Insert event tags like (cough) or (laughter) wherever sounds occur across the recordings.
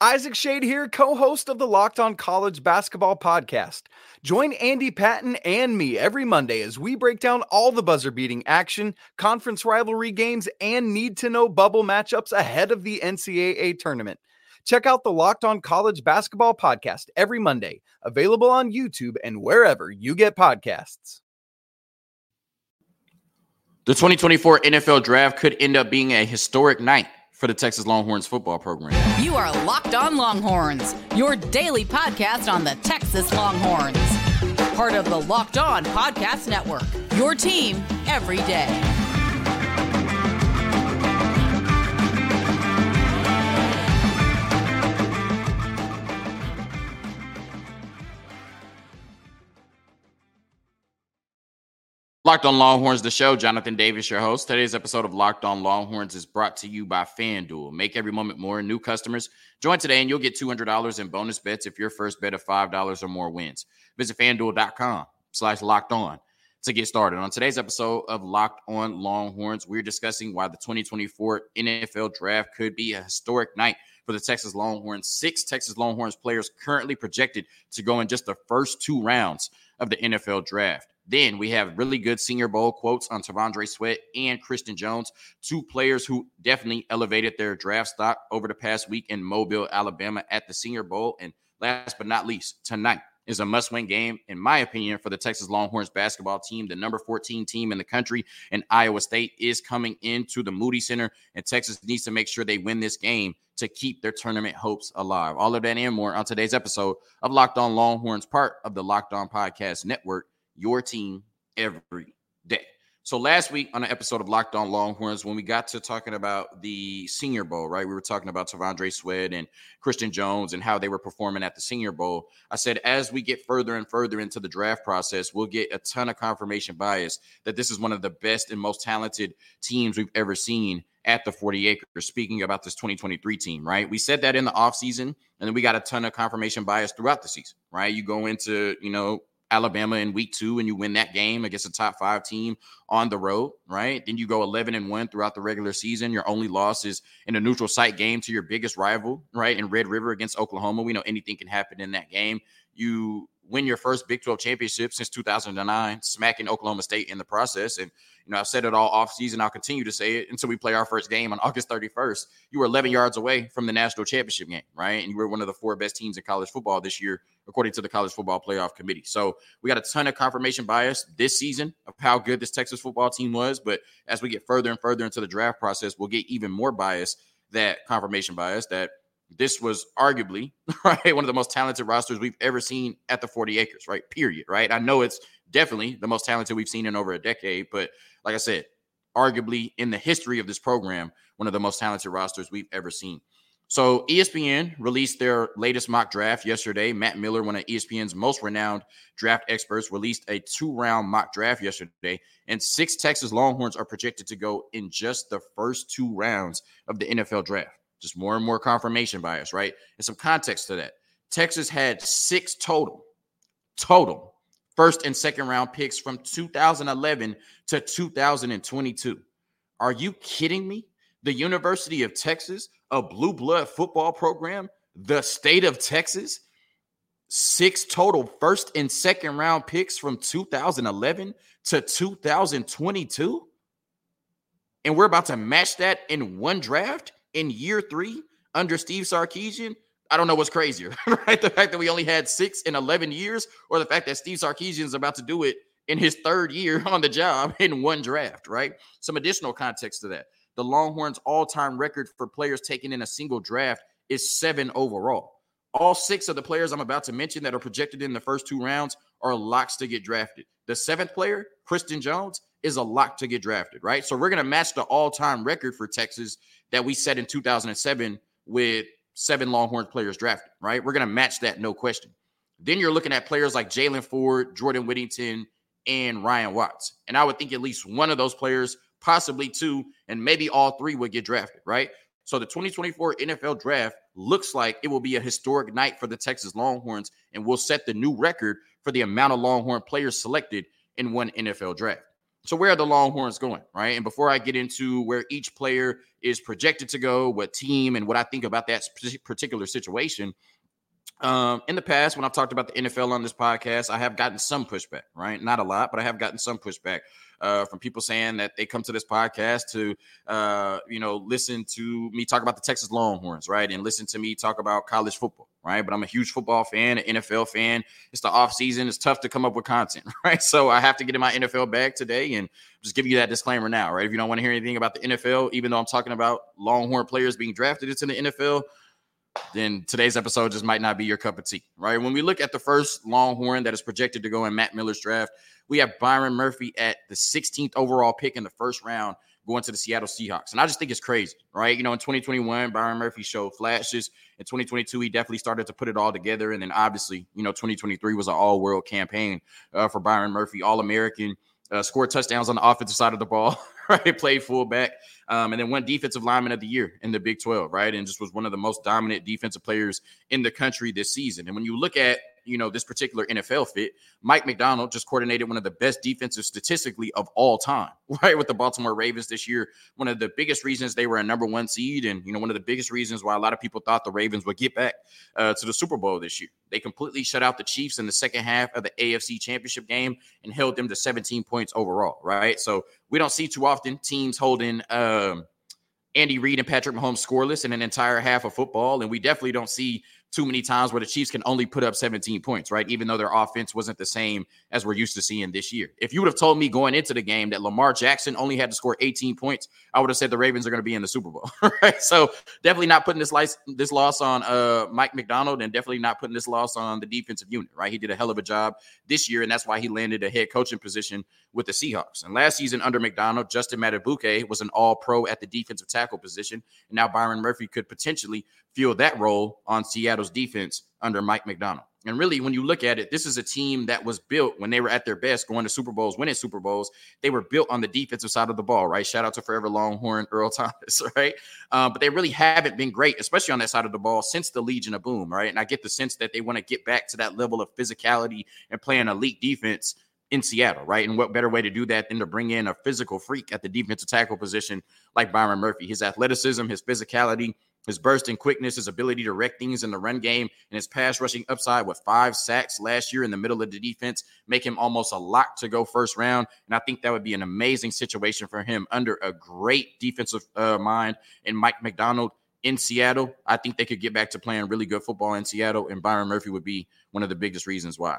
Isaac Shade here, co host of the Locked On College Basketball Podcast. Join Andy Patton and me every Monday as we break down all the buzzer beating action, conference rivalry games, and need to know bubble matchups ahead of the NCAA tournament. Check out the Locked On College Basketball Podcast every Monday, available on YouTube and wherever you get podcasts. The 2024 NFL Draft could end up being a historic night for the Texas Longhorns football program. You are Locked On Longhorns, your daily podcast on the Texas Longhorns. Part of the Locked On Podcast Network, your team every day. Locked on Longhorns, the show. Jonathan Davis, your host. Today's episode of Locked on Longhorns is brought to you by FanDuel. Make every moment more. New customers join today and you'll get $200 in bonus bets if your first bet of $5 or more wins. Visit fanduel.com slash locked on to get started. On today's episode of Locked on Longhorns, we're discussing why the 2024 NFL Draft could be a historic night for the Texas Longhorns. Six Texas Longhorns players currently projected to go in just the first two rounds of the NFL Draft. Then we have really good Senior Bowl quotes on T'Vondre Sweat and Christian Jones, two players who definitely elevated their draft stock over the past week in Mobile, Alabama at the Senior Bowl. And last but not least, tonight is a must win game, in my opinion, for the Texas Longhorns basketball team, the number 14 team in the country. And Iowa State is coming into the Moody Center, and Texas needs to make sure they win this game to keep their tournament hopes alive. All of that and more on today's episode of Locked On Longhorns, part of the Locked On Podcast Network your team every day. So last week on an episode of Locked On Longhorns, when we got to talking about the Senior Bowl, right? We were talking about T'Vondre Sweat and Christian Jones and how they were performing at the Senior Bowl. I said as we get further and further into the draft process, we'll get a ton of confirmation bias that this is one of the best and most talented teams we've ever seen at the 40 acres. Speaking about this 2023 team, right? We said that in the offseason, and then we got a ton of confirmation bias throughout the season, right? You go into, you know, Alabama in week two and you win that game against a top five team on the road, right? Then you go 11 and one throughout the regular season. Your only loss is in a neutral site game to your biggest rival, right? In Red River against Oklahoma. We know anything can happen in that game. You win your first Big 12 championship since 2009, smacking Oklahoma State in the process. And, you know, I've said it all off season. I'll continue to say it until we play our first game on (laughs) August 31st. You were 11 yards away from the national championship game, right? And you were one of the four best teams in college football this year, according to the College Football Playoff Committee. So we got a ton of confirmation bias this season of how good this Texas football team was. But as we get further and further into the draft process, we'll get even more bias that confirmation bias that this was arguably (laughs) right one of the most talented rosters we've ever seen at the 40 acres right period right? I know it's definitely the most talented we've seen in over a decade but like i said arguably in the history of this program one of the most talented rosters we've ever seen. So espn released their latest mock draft yesterday. Matt miller one of espn's most renowned draft experts released a two round mock draft yesterday and six texas longhorns are projected to go in just the first two rounds of the nfl draft just more and more confirmation bias, right? And some context to that. Texas had six total, total first and second round picks from 2011 to 2022. Are you kidding me? The University of Texas, a blue blood football program, the state of Texas, six total first and second round picks from 2011 to 2022. And we're about to match that in one draft in year three under Steve Sarkisian, I don't know what's crazier, (laughs) right? The fact that we only had six in 11 years, or the fact that Steve Sarkisian is about to do it in his third year (laughs) on the job in one draft, right? Some additional context to that. The Longhorns' all time record for players taken in a single draft is seven overall. All six of the players I'm about to mention that are projected in the first two rounds are locks to get drafted. The seventh player, Christian Jones, is a lock to get drafted, right? So we're going to match the all time record for Texas that we set in 2007 with seven Longhorn players drafted, right? We're going to match that, no question. Then you're looking at players like Jaylan Ford, Jordan Whittington, and Ryan Watts. And I would think at least one of those players, possibly two, and maybe all three would get drafted, right? So the 2024 NFL draft looks like it will be a historic night for the Texas Longhorns and will set the new record for the amount of Longhorn players selected in one NFL draft. So where are the Longhorns going, right? And before I get into where each player is projected to go, what team, and what I think about that particular situation, um, in the past, when I've talked about the NFL on this podcast, I have gotten some pushback, right? Not a lot, but I have gotten some pushback uh, from people saying that they come to this podcast to, uh, you know, listen to me talk about the Texas Longhorns, right? And listen to me talk about college football, right? But I'm a huge football fan, an NFL fan. It's the off season. It's tough to come up with content, (laughs) right? So I have to get in my NFL bag today and just give you that disclaimer now, right? If you don't want to hear anything about the NFL, even though I'm talking about Longhorn players being drafted into the NFL, then today's episode just might not be your cup of tea, right? When we look at the first Longhorn that is projected to go in Matt Miller's draft, we have Byron Murphy at the 16th overall pick in the first round going to the Seattle Seahawks. And I just think it's crazy, right? You know, in 2021, Byron Murphy showed flashes. In 2022, he definitely started to put it all together. And then obviously, you know, 2023 was an all world campaign uh, for Byron Murphy, All American, uh, scored touchdowns on the offensive side of the ball, (laughs) right? Played fullback, um, and then won defensive lineman of the year in the Big 12, right? And just was one of the most dominant defensive players in the country this season. And when you look at you know, this particular NFL fit, Mike Macdonald just coordinated one of the best defenses statistically of all time, (laughs) right? With the Baltimore Ravens this year. One of the biggest reasons they were a number one seed, and, you know, one of the biggest reasons why a lot of people thought the Ravens would get back uh, to the Super Bowl this year. They completely shut out the Chiefs in the second half of the AFC championship game and held them to 17 points overall, right? So we don't see too often teams holding, um, Andy Reid and Patrick Mahomes scoreless in an entire half of football. And we definitely don't see too many times where the Chiefs can only put up 17 points, right? Even though their offense wasn't the same as we're used to seeing this year. If you would have told me going into the game that Lamar Jackson only had to score 18 points, I would have said the Ravens are going to be in the Super Bowl, (laughs) right? So definitely not putting this lice, this loss on uh, Mike Macdonald and definitely not putting this loss on the defensive unit, right? He did a hell of a job this year, and that's why he landed a head coaching position with the Seahawks. And last season under Macdonald, Justin Madubuike was an all pro at the defensive tackle position. And now Byron Murphy could potentially fill that role on Seattle's defense under Mike Macdonald. And really, when you look at it, this is a team that was built when they were at their best, going to Super Bowls, winning Super Bowls. They were built on the defensive side of the ball, right? Shout out to Forever Longhorn (laughs) Earl Thomas, (laughs) right? Um, but they really haven't been great, especially on that side of the ball, since the Legion of Boom, right? And I get the sense that they want to get back to that level of physicality and playing elite defense in Seattle, right? And what better way to do that than to bring in a physical freak at the defensive tackle position like Byron Murphy? His athleticism, his physicality, his burst and quickness, his ability to wreck things in the run game, and his pass rushing upside with five sacks last year in the middle of the defense make him almost a lock to go first round. And I think that would be an amazing situation for him under a great defensive uh, mind and Mike Macdonald in Seattle. I think they could get back to playing really good football in Seattle, and Byron Murphy would be one of the biggest reasons why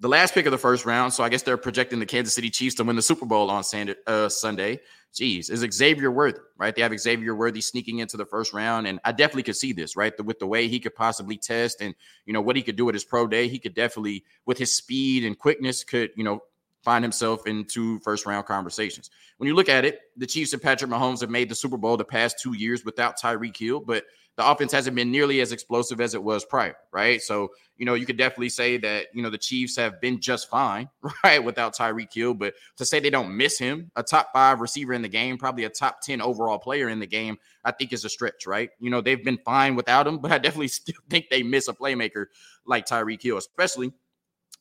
the last pick of the first round, so I guess they're projecting the Kansas City Chiefs to win the Super Bowl on uh, Sunday. Jeez, is Xavier Worthy, right? They have Xavier Worthy sneaking into the first round, and I definitely could see this, right? with the way he could possibly test and you know what he could do at his pro day, he could definitely, with his speed and quickness, could you know find himself in two first round conversations. When you look at it, the Chiefs and Patrick Mahomes have made the Super Bowl the past two years without Tyreek Hill, but the offense hasn't been nearly as explosive as it was prior, right? So, you know, you could definitely say that, you know, the Chiefs have been just fine, (laughs) right, without Tyreek Hill. But to say they don't miss him, a top five receiver in the game, probably a top 10 overall player in the game, I think is a stretch, right? You know, they've been fine without him, (laughs) but I definitely still think they miss a playmaker like Tyreek Hill, especially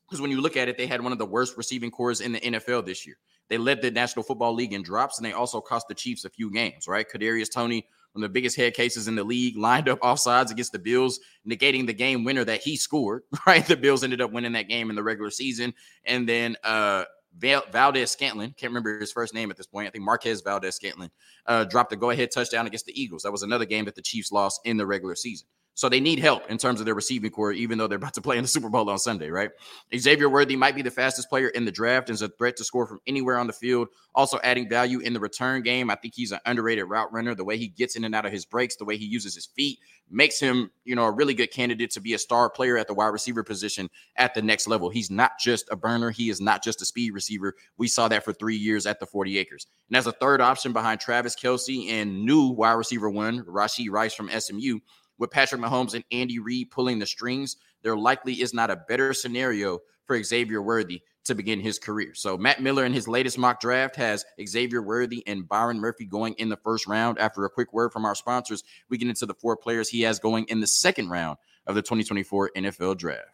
because when you look at it, they had one of the worst receiving cores in the NFL this year. They led the National Football League in drops, and they also cost the Chiefs a few games, right? Kadarius Toney, one of the biggest head cases in the league, (laughs) lined up offsides against the Bills, negating the game winner that he scored. (laughs) Right, the Bills ended up winning that game in the regular season, and then uh, Valdes-Scantling, can't remember his first name at this point. I think Marquez Valdes-Scantling uh, dropped a go-ahead touchdown against the Eagles. That was another game that the Chiefs lost in the regular season. So they need help in terms of their receiving corps, even though they're about to play in the Super Bowl on Sunday, right? Xavier Worthy might be the fastest player in the draft and is a threat to score from anywhere on the field. Also adding value in the return game. I think he's an underrated route runner. The way he gets in and out of his breaks, the way he uses his feet, makes him, you know, a really good candidate to be a star player at the wide receiver position at the next level. He's not just a burner. He is not just a speed receiver. We saw that for three years at the 40 acres. And as a third option behind Travis Kelce and new wide receiver one, Rashee Rice from SMU, with Patrick Mahomes and Andy Reid pulling the strings, there likely is not a better scenario for Xavier Worthy to begin his career. So Matt Miller in his latest mock draft has Xavier Worthy and Byron Murphy going in the first round. After a quick word from our sponsors, we get into the four players he has going in the second round of the 2024 NFL draft.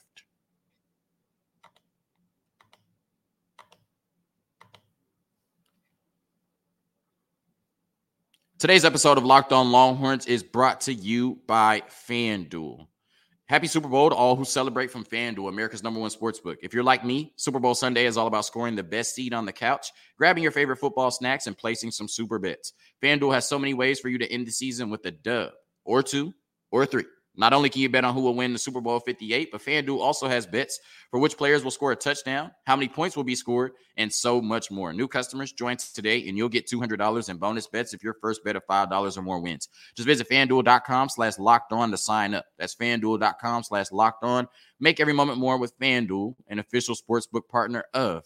Today's episode of Locked On Longhorns is brought to you by FanDuel. Happy Super Bowl to all who celebrate from FanDuel, America's number one sportsbook. If you're like me, Super Bowl Sunday is all about scoring the best seat on the couch, grabbing your favorite football snacks, and placing some super bets. FanDuel has so many ways for you to end the season with a dub, or two, or three. Not only can you bet on who will win the Super Bowl 58, but FanDuel also has bets for which players will score a touchdown, how many points will be scored, and so much more. New customers join today and you'll get $200 in bonus bets if your first bet of $5 or more wins. Just visit fanduel.com slash locked on to sign up. That's fanduel.com slash locked on. Make every moment more with FanDuel, an official sportsbook partner of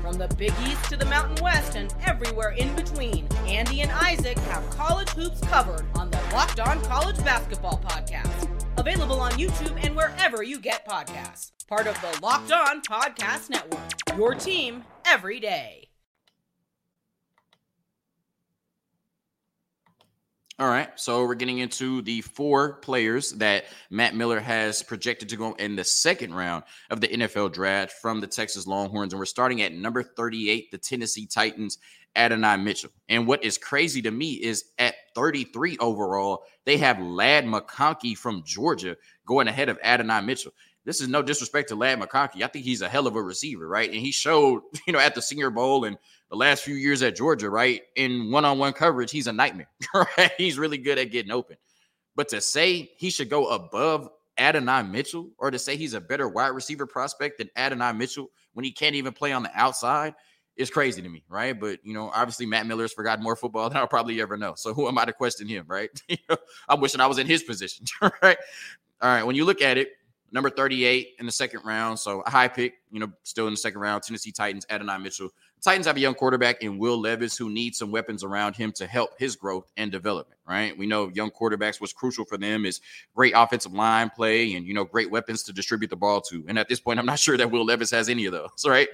From the Big East to the Mountain West and everywhere in between, Andy and Isaac have college hoops covered on the Locked On College Basketball Podcast. Available on YouTube and wherever you get podcasts. Part of the Locked On Podcast Network. Your team every day. All right, so we're getting into the four players that Matt Miller has projected to go in the second round of the NFL draft from the Texas Longhorns. And we're starting at number 38, the Tennessee Titans, Adonai Mitchell. And what is crazy to me is at 33 overall, they have Ladd McConkey from Georgia going ahead of Adonai Mitchell. This is no disrespect to Ladd McConkey. I think he's a hell of a receiver, right? And he showed, (laughs) you know, at the Senior Bowl and the last few years at Georgia, right? In one-on-one coverage, he's a nightmare. (laughs) Right? He's really good at getting open. But to say he should go above Adonai Mitchell or to say he's a better wide receiver prospect than Adonai Mitchell when he can't even play on the outside is crazy to me, right? But you know, obviously Matt Miller's forgotten more football (laughs) than I'll probably ever know. So who am I to question him, right? (laughs) I'm wishing I was in his position, right? All right, when you look at it, number 38 in the second round, so a high pick, you know, still in the second round, Tennessee Titans, Adonai Mitchell. Titans have a young quarterback in Will Levis who needs some weapons around him to help his growth and development, right? We know young quarterbacks, what's crucial for them is great offensive line play and, you know, great weapons to distribute the ball to. And at this point, I'm not (laughs) sure that Will Levis has any of those, (laughs) right?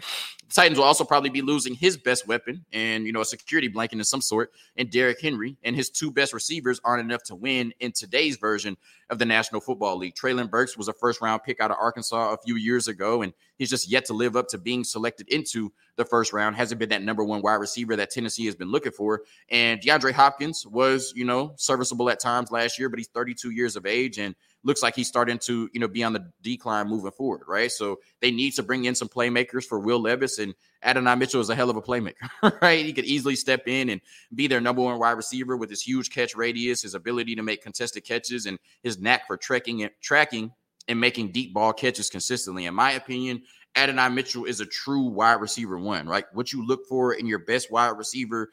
The Titans will also probably be losing his best weapon and, you know, a security blanket of some sort in Derrick Henry. And his two best receivers aren't enough to win in today's version of the National Football League. Treylon Burks was a first round pick out of Arkansas a few years ago, and he's just yet to live up to being selected into the first round. Hasn't been that number one wide receiver that Tennessee has been looking for. And DeAndre Hopkins was, you know, serviceable at times last year, but he's 32 years of age and looks like he's starting to, you know, be on the decline moving forward, right? So they need to bring in some playmakers for Will Levis and Adonai Mitchell is a hell of a playmaker, (laughs) right? He could easily step in and be their number one wide receiver with his huge catch radius, his ability to make contested catches, and his knack for trekking and tracking and making deep ball catches consistently. In my opinion, Adonai Mitchell is a true wide receiver one, right? What you look for in your best wide receiver,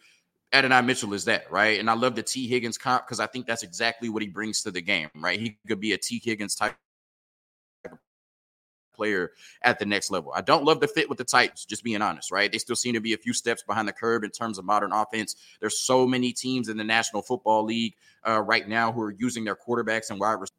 Adonai Mitchell is that, right? And I love the Tee Higgins comp because I think that's exactly what he brings to the game, right? He could be a Tee Higgins type player at the next level. I don't love the fit with the Titans, just being honest, right? They still seem to be a few steps behind the curve in terms of modern offense. There's so many teams in the National Football League uh, right now who are using their quarterbacks and wide receivers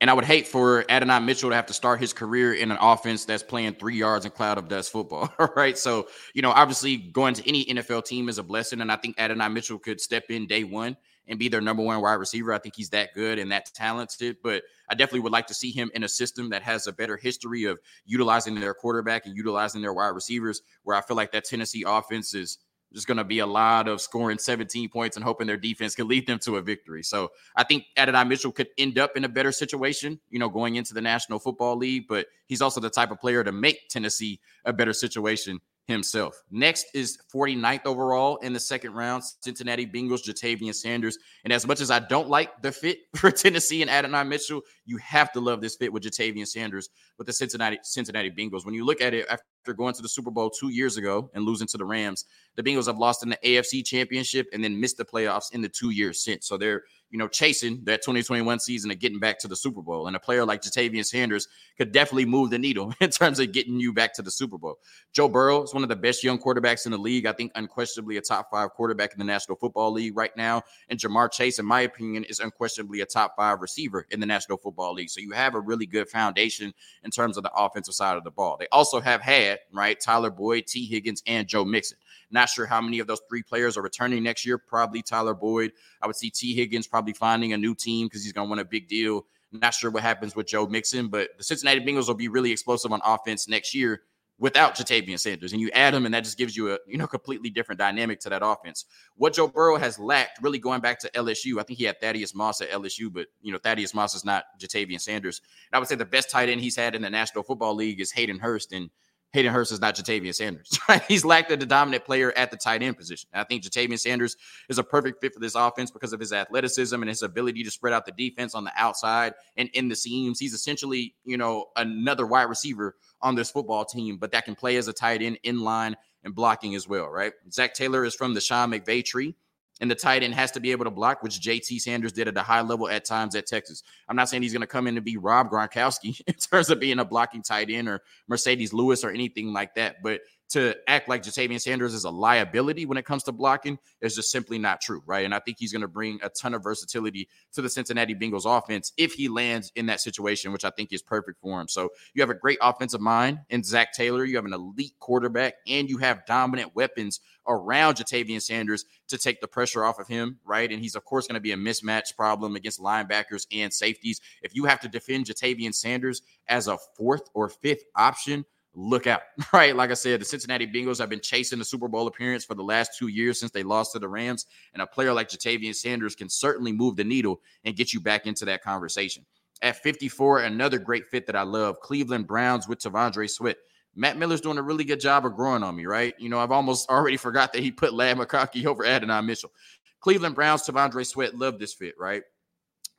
and I would hate for Adonai Mitchell to have to start his career in an offense that's playing three yards and cloud of dust football. (laughs) right. So, you know, obviously going to any NFL team is a blessing. And I think Adonai Mitchell could step in day one and be their number one wide receiver. I think he's that good and that talented. But I definitely would like to see him in a system that has a better history of utilizing their quarterback and utilizing their wide receivers, where I feel like that Tennessee offense is just going to be a lot of scoring 17 points and hoping their defense can lead them to a victory. So I think Adonai Mitchell could end up in a better situation, you know, going into the National Football League, but he's also the type of player to make Tennessee a better situation himself. Next is 49th overall in the second round, Cincinnati Bengals, Ja'Tavion Sanders. And as much as I don't like the fit (laughs) for Tennessee and Adonai Mitchell, you have to love this fit with Ja'Tavion Sanders with the Cincinnati Cincinnati Bengals. When you look at it after after going to the Super Bowl two years ago and losing to the Rams, the Bengals have lost in the AFC championship and then missed the playoffs in the two years since. So they're you know, chasing that 2021 season and getting back to the Super Bowl. And a player like Ja'Tavion Sanders could definitely move the needle (laughs) in terms of getting you back to the Super Bowl. Joe Burrow is one of the best young quarterbacks in the league. I think unquestionably a top five quarterback in the National Football League right now. And Ja'Marr Chase, in my opinion, is unquestionably a top five receiver in the National Football League. So you have a really good foundation in terms of the offensive side of the ball. They also have had, right, Tyler Boyd, Tee Higgins, and Joe Mixon. Not sure how many of those three players are returning next year. Probably Tyler Boyd. I would see Tee Higgins probably finding a new team because he's going to want a big deal. Not sure what happens with Joe Mixon, but the Cincinnati Bengals will be really explosive on offense next year without Ja'Tavion Sanders. And you add him, and that just gives you a you know completely different dynamic to that offense. What Joe Burrow has lacked, really going back to LSU, I think he had Thaddeus Moss at LSU, but you know Thaddeus Moss is not Ja'Tavion Sanders. And I would say the best tight end he's had in the National Football League is Hayden Hurst, and Hayden Hurst is not Ja'Tavion Sanders. (laughs) Right? He's lacked the dominant player at the tight end position. I think Ja'Tavion Sanders is a perfect fit for this offense because of his athleticism and his ability to spread out the defense on the outside and in the seams. He's essentially, you know, another wide receiver on this football team, but that can play as a tight end in line and blocking as well, right? Zac Taylor is from the Sean McVay tree and the tight end has to be able to block, which JT Sanders did at a high level at times at Texas. I'm not saying he's going to come in and be Rob Gronkowski (laughs) in terms of being a blocking tight end or Marcedes Lewis or anything like that, but to act like Ja'Tavion Sanders is a liability when it comes to blocking is just simply not true, right? And I think he's going to bring a ton of versatility to the Cincinnati Bengals offense if he lands in that situation, which I think is perfect for him. So you have a great offensive mind in Zac Taylor, you have an elite quarterback, and you have dominant weapons around Ja'Tavion Sanders to take the pressure off of him, right? And he's of course going to be a mismatch problem against linebackers and safeties. If you have to defend Ja'Tavion Sanders as a fourth or fifth option, look out, (laughs) right? Like I said, the Cincinnati Bengals have been chasing the Super Bowl appearance for the last two years since they lost to the Rams. And a player like Ja'Tavion Sanders can certainly move the needle and get you back into that conversation. At 54, another great fit that I love Cleveland Browns with T'Vondre Sweat. Matt Miller's doing a really good job of growing on me, right? You know, I've almost (laughs) already forgot that he put Ladd McConkey over Adonai Mitchell. Cleveland Browns, T'Vondre Sweat, love this fit, right?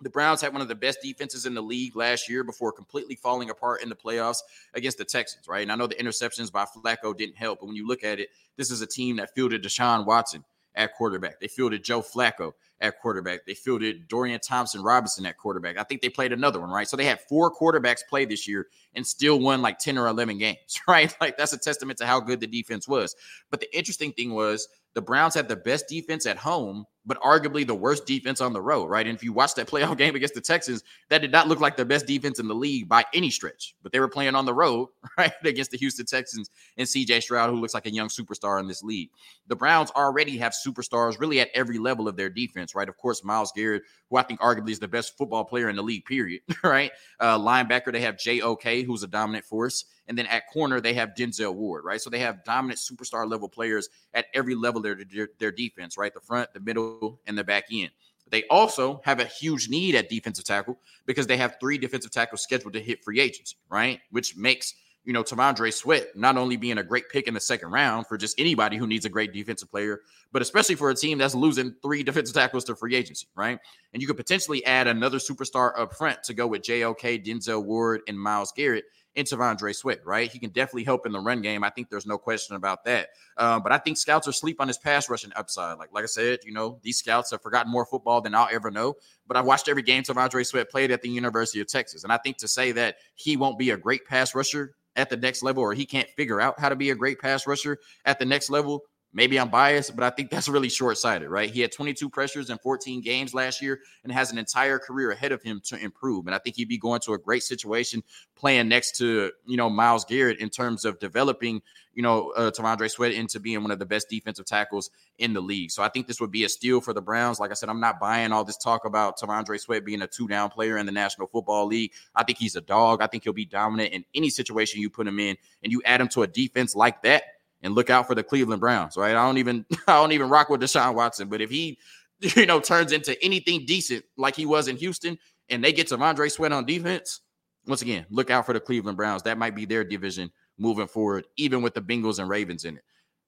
The Browns had one of the best defenses in the league last year before completely falling apart in the playoffs against the Texans, right? And I know the interceptions by Flacco didn't help, but when you look at it, this is a team that fielded Deshaun Watson at quarterback. They fielded Joe Flacco at quarterback. They fielded Dorian Thompson Robinson at quarterback. I think they played another one, right? So they had four quarterbacks play this year and still won like 10 or 11 games, (laughs) right? Like that's a testament to how good the defense was. But the interesting thing was the Browns had the best defense at home but arguably the worst defense on the road, right? And if you watch that playoff (laughs) game against the Texans, that did not look like the best defense in the league by any stretch. But they were playing on the road, (laughs) right, against the Houston Texans and CJ Stroud, who looks like a young superstar in this league. The Browns already have superstars really at every level of their defense, right? Of course, Myles Garrett, who I think arguably is the best football player in the league, period, (laughs) right? Uh, linebacker, they have J.O.K., who's a dominant force. And then at corner, they have Denzel Ward, right? So they have dominant superstar level players at every level of their, their defense, right? The front, the middle, and the back end. They also have a huge need at defensive tackle because they have three defensive tackles scheduled to hit free agency, right? Which makes you know, T'Vondre Sweat not only being a great pick in the second round for just anybody who needs a great defensive player, but especially for a team that's losing three (laughs) defensive tackles to free agency, right? And you could potentially add another superstar up front to go with JOK, Denzel Ward, and Myles Garrett in T'Vondre Sweat, right? He can definitely help in the run game. I think there's no question about that. Um, but I think scouts are sleep on his pass rushing upside. Like, like I said, you know, these scouts have forgotten more football than I'll ever know. But I've watched every game T'Vondre Sweat played at the University of Texas. And I think to say that he won't be a great pass rusher at the next level or he can't figure out how to be a great pass rusher at the next level Maybe I'm biased, but I think that's really short sighted, right? He had 22 pressures in 14 games last year and has an entire career ahead of him to improve. And I think he'd be going to a great situation playing next to, you know, Myles Garrett in terms of developing, you know, uh, T'Vondre Sweat into being one of the best defensive tackles in the league. So I think this would be a steal for the Browns. Like I said, I'm not buying all this talk about T'Vondre Sweat being a two down player in the National Football League. I think he's a dog. I think he'll be dominant in any situation you put him in. And you add him to a defense like that and look out for the Cleveland Browns, right? I don't even (laughs) I don't even rock with Deshaun Watson, but if he (laughs) you know turns into anything decent like he was in Houston and they get T'Vondre Sweat on defense, once again, look out for the Cleveland Browns. That might be their division moving forward, even with the Bengals and Ravens in it.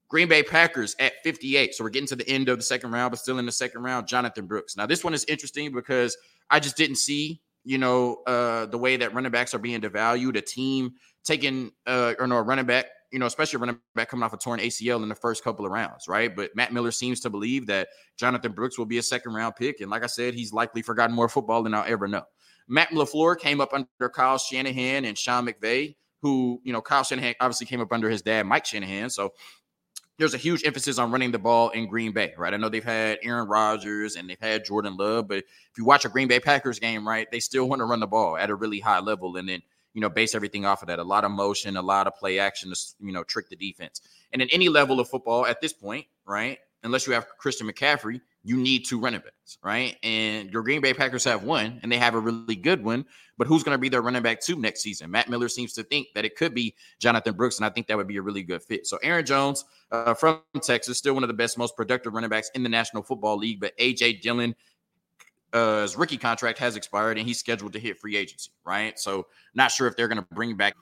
Green Bay Packers at 58. So we're getting to the end of the second round, but still in the second round, Jonathan Brooks. Now, this one is interesting because I just didn't see, you know, uh, the way that running backs are being devalued. A team taking, uh, or no, a running back you know, especially running back coming off a torn ACL in the first couple of rounds, right? But Matt Miller seems to believe that Jonathan Brooks will be a second round pick. And like I said, he's likely forgotten more football than I'll ever know. Matt LaFleur came up under Kyle Shanahan and Sean McVay, who, you know, Kyle Shanahan obviously came up under his dad, Mike Shanahan. So there's a huge emphasis on running the ball in Green Bay, right? I know they've had Aaron Rodgers and they've had Jordan Love, but if you watch a Green Bay Packers game, right, they still want to run the ball at a really high level and then, you know, base everything off of that. A lot of motion, a lot of play action to, you know, trick the defense. And in any level of football at this point, right, unless you have Christian McCaffrey, you need two running backs, right? And your Green Bay Packers have one, and they have a really good one. But who's going to be their running back two next season? Matt Miller seems to think that it could be Jonathan Brooks, and I think that would be a really good fit. So Aaron Jones uh, from Texas, still one of the best, most productive running backs in the National Football League. But AJ Dillon, uh, his rookie contract has expired, and he's scheduled to hit free agency, right? So not sure if they're going to bring back.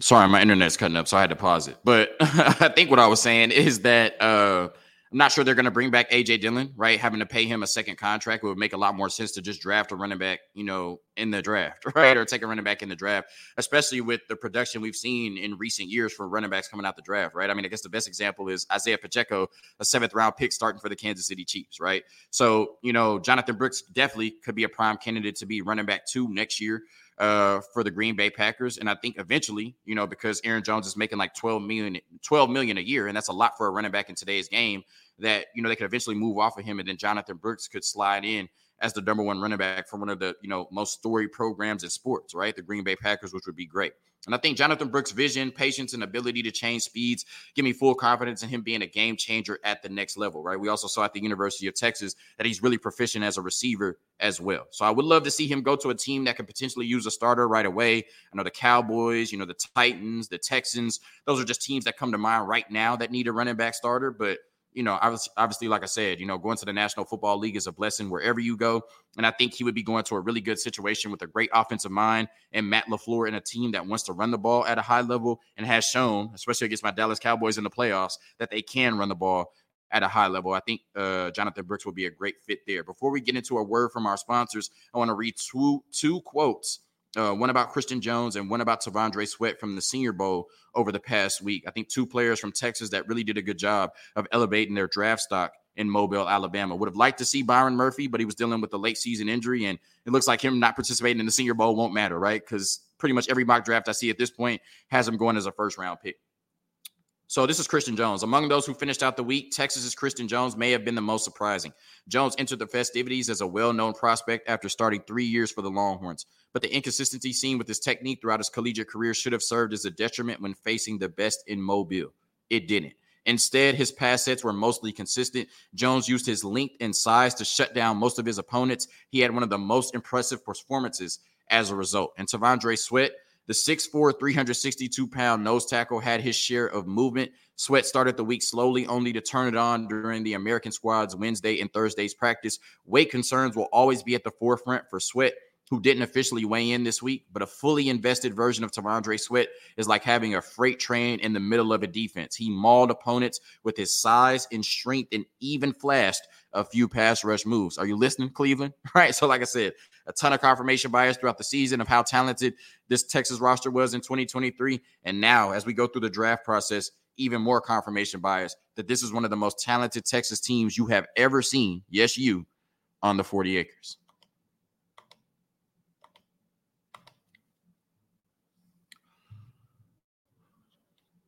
Sorry, my internet's cutting up, so I had to pause it. But (laughs) I think what I was saying is that. Uh, I'm not sure they're going to bring back AJ Dillon, right? Having to pay him a second contract would make a lot more sense to just draft a running back, you know, in the draft, (laughs) right? Or take a running back in the draft, especially with the production we've seen in recent years for running backs coming out the draft, right? I mean, I guess the best example is Isaiah Pacheco, a seventh round pick starting for the Kansas City Chiefs, right? So, you know, Jonathan Brooks definitely could be a prime candidate to be running back two next year uh, for the Green Bay Packers. And I think eventually, you know, because Aaron Jones is making like 12 million, 12 million a year, and that's a lot for a running back in today's game that you know they could eventually move off of him, and then Jonathan Brooks could slide in as the number one running back for one of the you know most storied programs in sports, right? The Green Bay Packers, which would be great. And I think Jonathan Brooks' vision, patience, and ability to change speeds give me full confidence in him being a game changer at the next level, right? We also saw at the University of Texas that he's really proficient as a receiver as well. So I would love to see him go to a team that could potentially use a starter right away. I know the Cowboys, you know, the Titans, the Texans, those are just teams that come to mind right now that need a running back starter. But you know, obviously, like I said, you know, going to the National Football League is a blessing wherever you go. And I think he would be going to a really good situation with a great offensive mind and Matt LaFleur and a team that wants to run the ball at a high level and has shown, especially against my Dallas Cowboys in the playoffs, that they can run the ball at a high level. I think uh, Jonathan Brooks will be a great fit there. Before we get into a word from our sponsors, I want to read two two quotes uh, one about Christian Jones and one about T'Vondre Sweat from the Senior Bowl over the past week. I think two players from Texas that really did a good job of elevating their draft stock in Mobile, Alabama. Would have liked to see Byron Murphy, but he was dealing with a late season injury, and it looks like him not participating in the Senior Bowl won't matter, right? Because pretty much every mock draft I see at this point has him going as a first round pick. So this is Christian Jones. Among those who finished out the week, Texas's Christian Jones may have been the most surprising. Jones entered the festivities as a well-known prospect after starting three years for the Longhorns. But the inconsistency seen with his technique throughout his collegiate career should have served as a detriment when facing the best in Mobile. It didn't. Instead, his pass sets were mostly consistent. Jones used his length and size to shut down most of his opponents. He had one of the most impressive performances as a result. And T'Vondre Sweat, the 6'4, 362 pound nose tackle had his share of movement. Sweat started the week slowly, only to turn it on during the American squad's Wednesday and Thursday's practice. Weight concerns will always be at the forefront for Sweat, who didn't officially weigh in this week, but a fully invested version of T'Vondre Sweat is like having a freight train in the middle of a defense. He mauled opponents with his size and strength and even flashed a few pass rush moves. Are you listening, Cleveland? (laughs) Right. So, like I said, a ton of confirmation bias throughout the season of how talented this Texas roster was in 2023. And now, as we go through the draft process, even more confirmation bias that this is one of the most talented Texas teams you have ever seen. Yes, you on the 40 acres.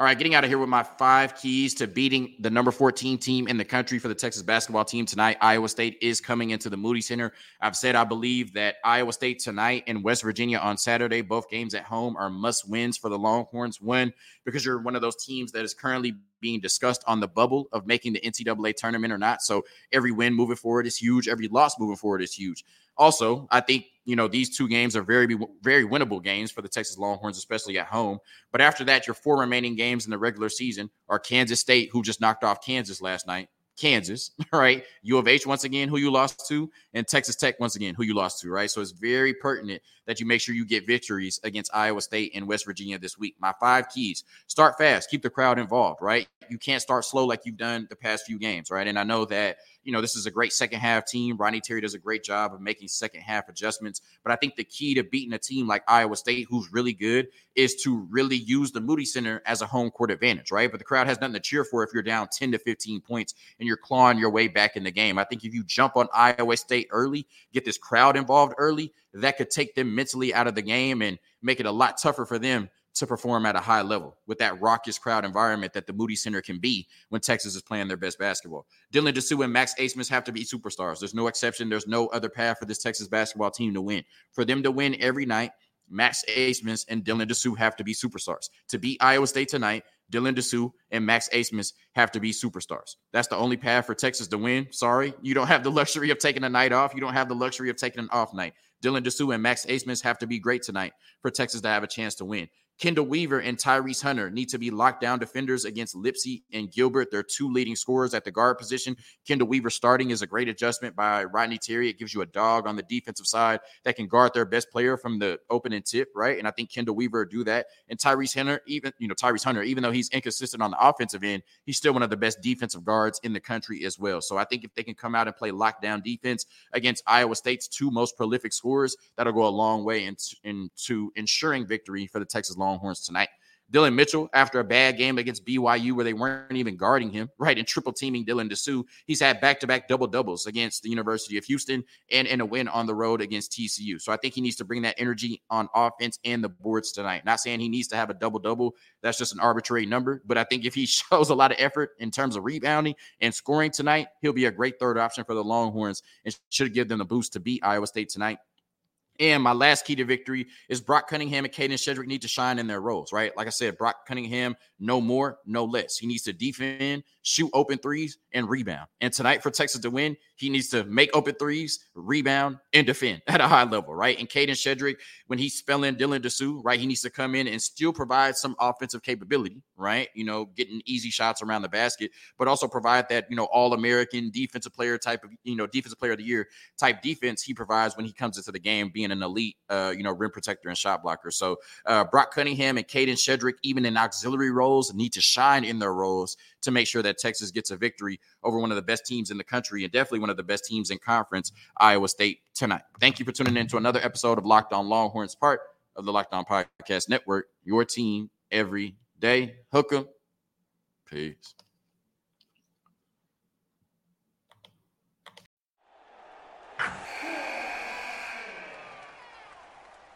All right, getting out of here with my five keys to beating the number 14 team in the country for the Texas basketball team tonight. Iowa State is coming into the Moody Center. I've said I believe that Iowa State tonight and West Virginia on Saturday, both games at home, are must wins for the Longhorns. One, because you're one of those teams that is currently being discussed on the bubble of making the NCAA tournament or not. So every win moving forward is huge. Every loss moving forward is huge. Also, I think you know these two games are very very winnable games for the Texas Longhorns, especially at home. But after that, your four remaining games in the regular season are Kansas State, who just knocked off Kansas last night. Kansas, (laughs) right? U of H once again, who you lost to, and Texas Tech once again, who you lost to, right? So it's very pertinent that you make sure you get victories against Iowa State and West Virginia this week. My five keys start fast, keep the crowd involved, right? You can't start slow like you've done the past few games, right? And I know that you know, this is a great second half team. Rodney Terry does a great job of making second half adjustments. But I think the key to beating a team like Iowa State, who's really good, is to really use the Moody Center as a home court advantage, right? But the crowd has nothing to cheer for if you're down 10 to 15 points and you're clawing your way back in the game. I think if you jump on Iowa State early, get this crowd involved early, that could take them mentally out of the game and make it a lot tougher for them to perform at a high level with that raucous crowd environment that the Moody Center can be when Texas is playing their best basketball. Dylan Disu and Max Abmas have to be superstars. There's no exception. There's no other path for this Texas basketball team to win. For them to win every night, Max Abmas and Dylan Disu have to be superstars. To beat Iowa State tonight, Dylan Disu and Max Abmas have to be superstars. That's the only path for Texas to win. Sorry, you don't have the luxury of taking a night off. You don't have the luxury of taking an off night. Dylan Disu and Max Abmas have to be great tonight for Texas to have a chance to win. Chendall Weaver and Tyrese Hunter need to be lockdown defenders against Lipsey and Gilbert. They're two leading scorers at the guard position. Chendall Weaver starting is a great adjustment by Rodney Terry. It gives you a dog on the defensive side that can guard their best player from the opening tip, right? And I think Chendall Weaver do that. And Tyrese Hunter, even you know Tyrese Hunter, even though he's inconsistent on the offensive end, he's still one of the best defensive guards in the country as well. So I think if they can come out and play lockdown defense against Iowa State's two most prolific scorers, that'll go a long way into, into ensuring victory for the Texas Long Longhorns tonight. Dillon Mitchell, after a bad game against BYU where they weren't even guarding him, right, and triple teaming Dylan Disu, he's had back to back double doubles against the University of Houston and in a win on the road against TCU. So I think he needs to bring that energy on offense and the boards tonight. Not saying he needs to have a double double, that's just an arbitrary number. But I think if he (laughs) shows a lot of effort in terms of rebounding and scoring tonight, he'll be a great third option for the Longhorns and should give them a boost to beat Iowa State tonight. And my last key to victory is Brock Cunningham and Kadin Shedrick need to shine in their roles, right? Like I said, Brock Cunningham, no more, no less. He needs to defend, shoot open threes, and rebound. And tonight for Texas to win, he needs to make open threes, rebound, and defend (laughs) at a high level, right? And Kadin Shedrick, when he's spelling Dylan Disu, right, he needs to come in and still provide some offensive capability, right? You know, getting easy shots around the basket, but also provide that, you know, all American defensive player type of, you know, defensive player of the year type defense he provides when he comes into the game, being an elite, uh, you know, rim protector and shot blocker. So uh, Brock Cunningham and Kadin Shedrick, even in auxiliary roles, need to shine in their roles to make sure that Texas gets a victory over one of the best teams in the country and definitely one of the best teams in conference, Iowa State, tonight. Thank you for tuning in to another episode of Locked On Longhorns, part of the Locked On Podcast Network, your team every day. Hook 'em. Peace.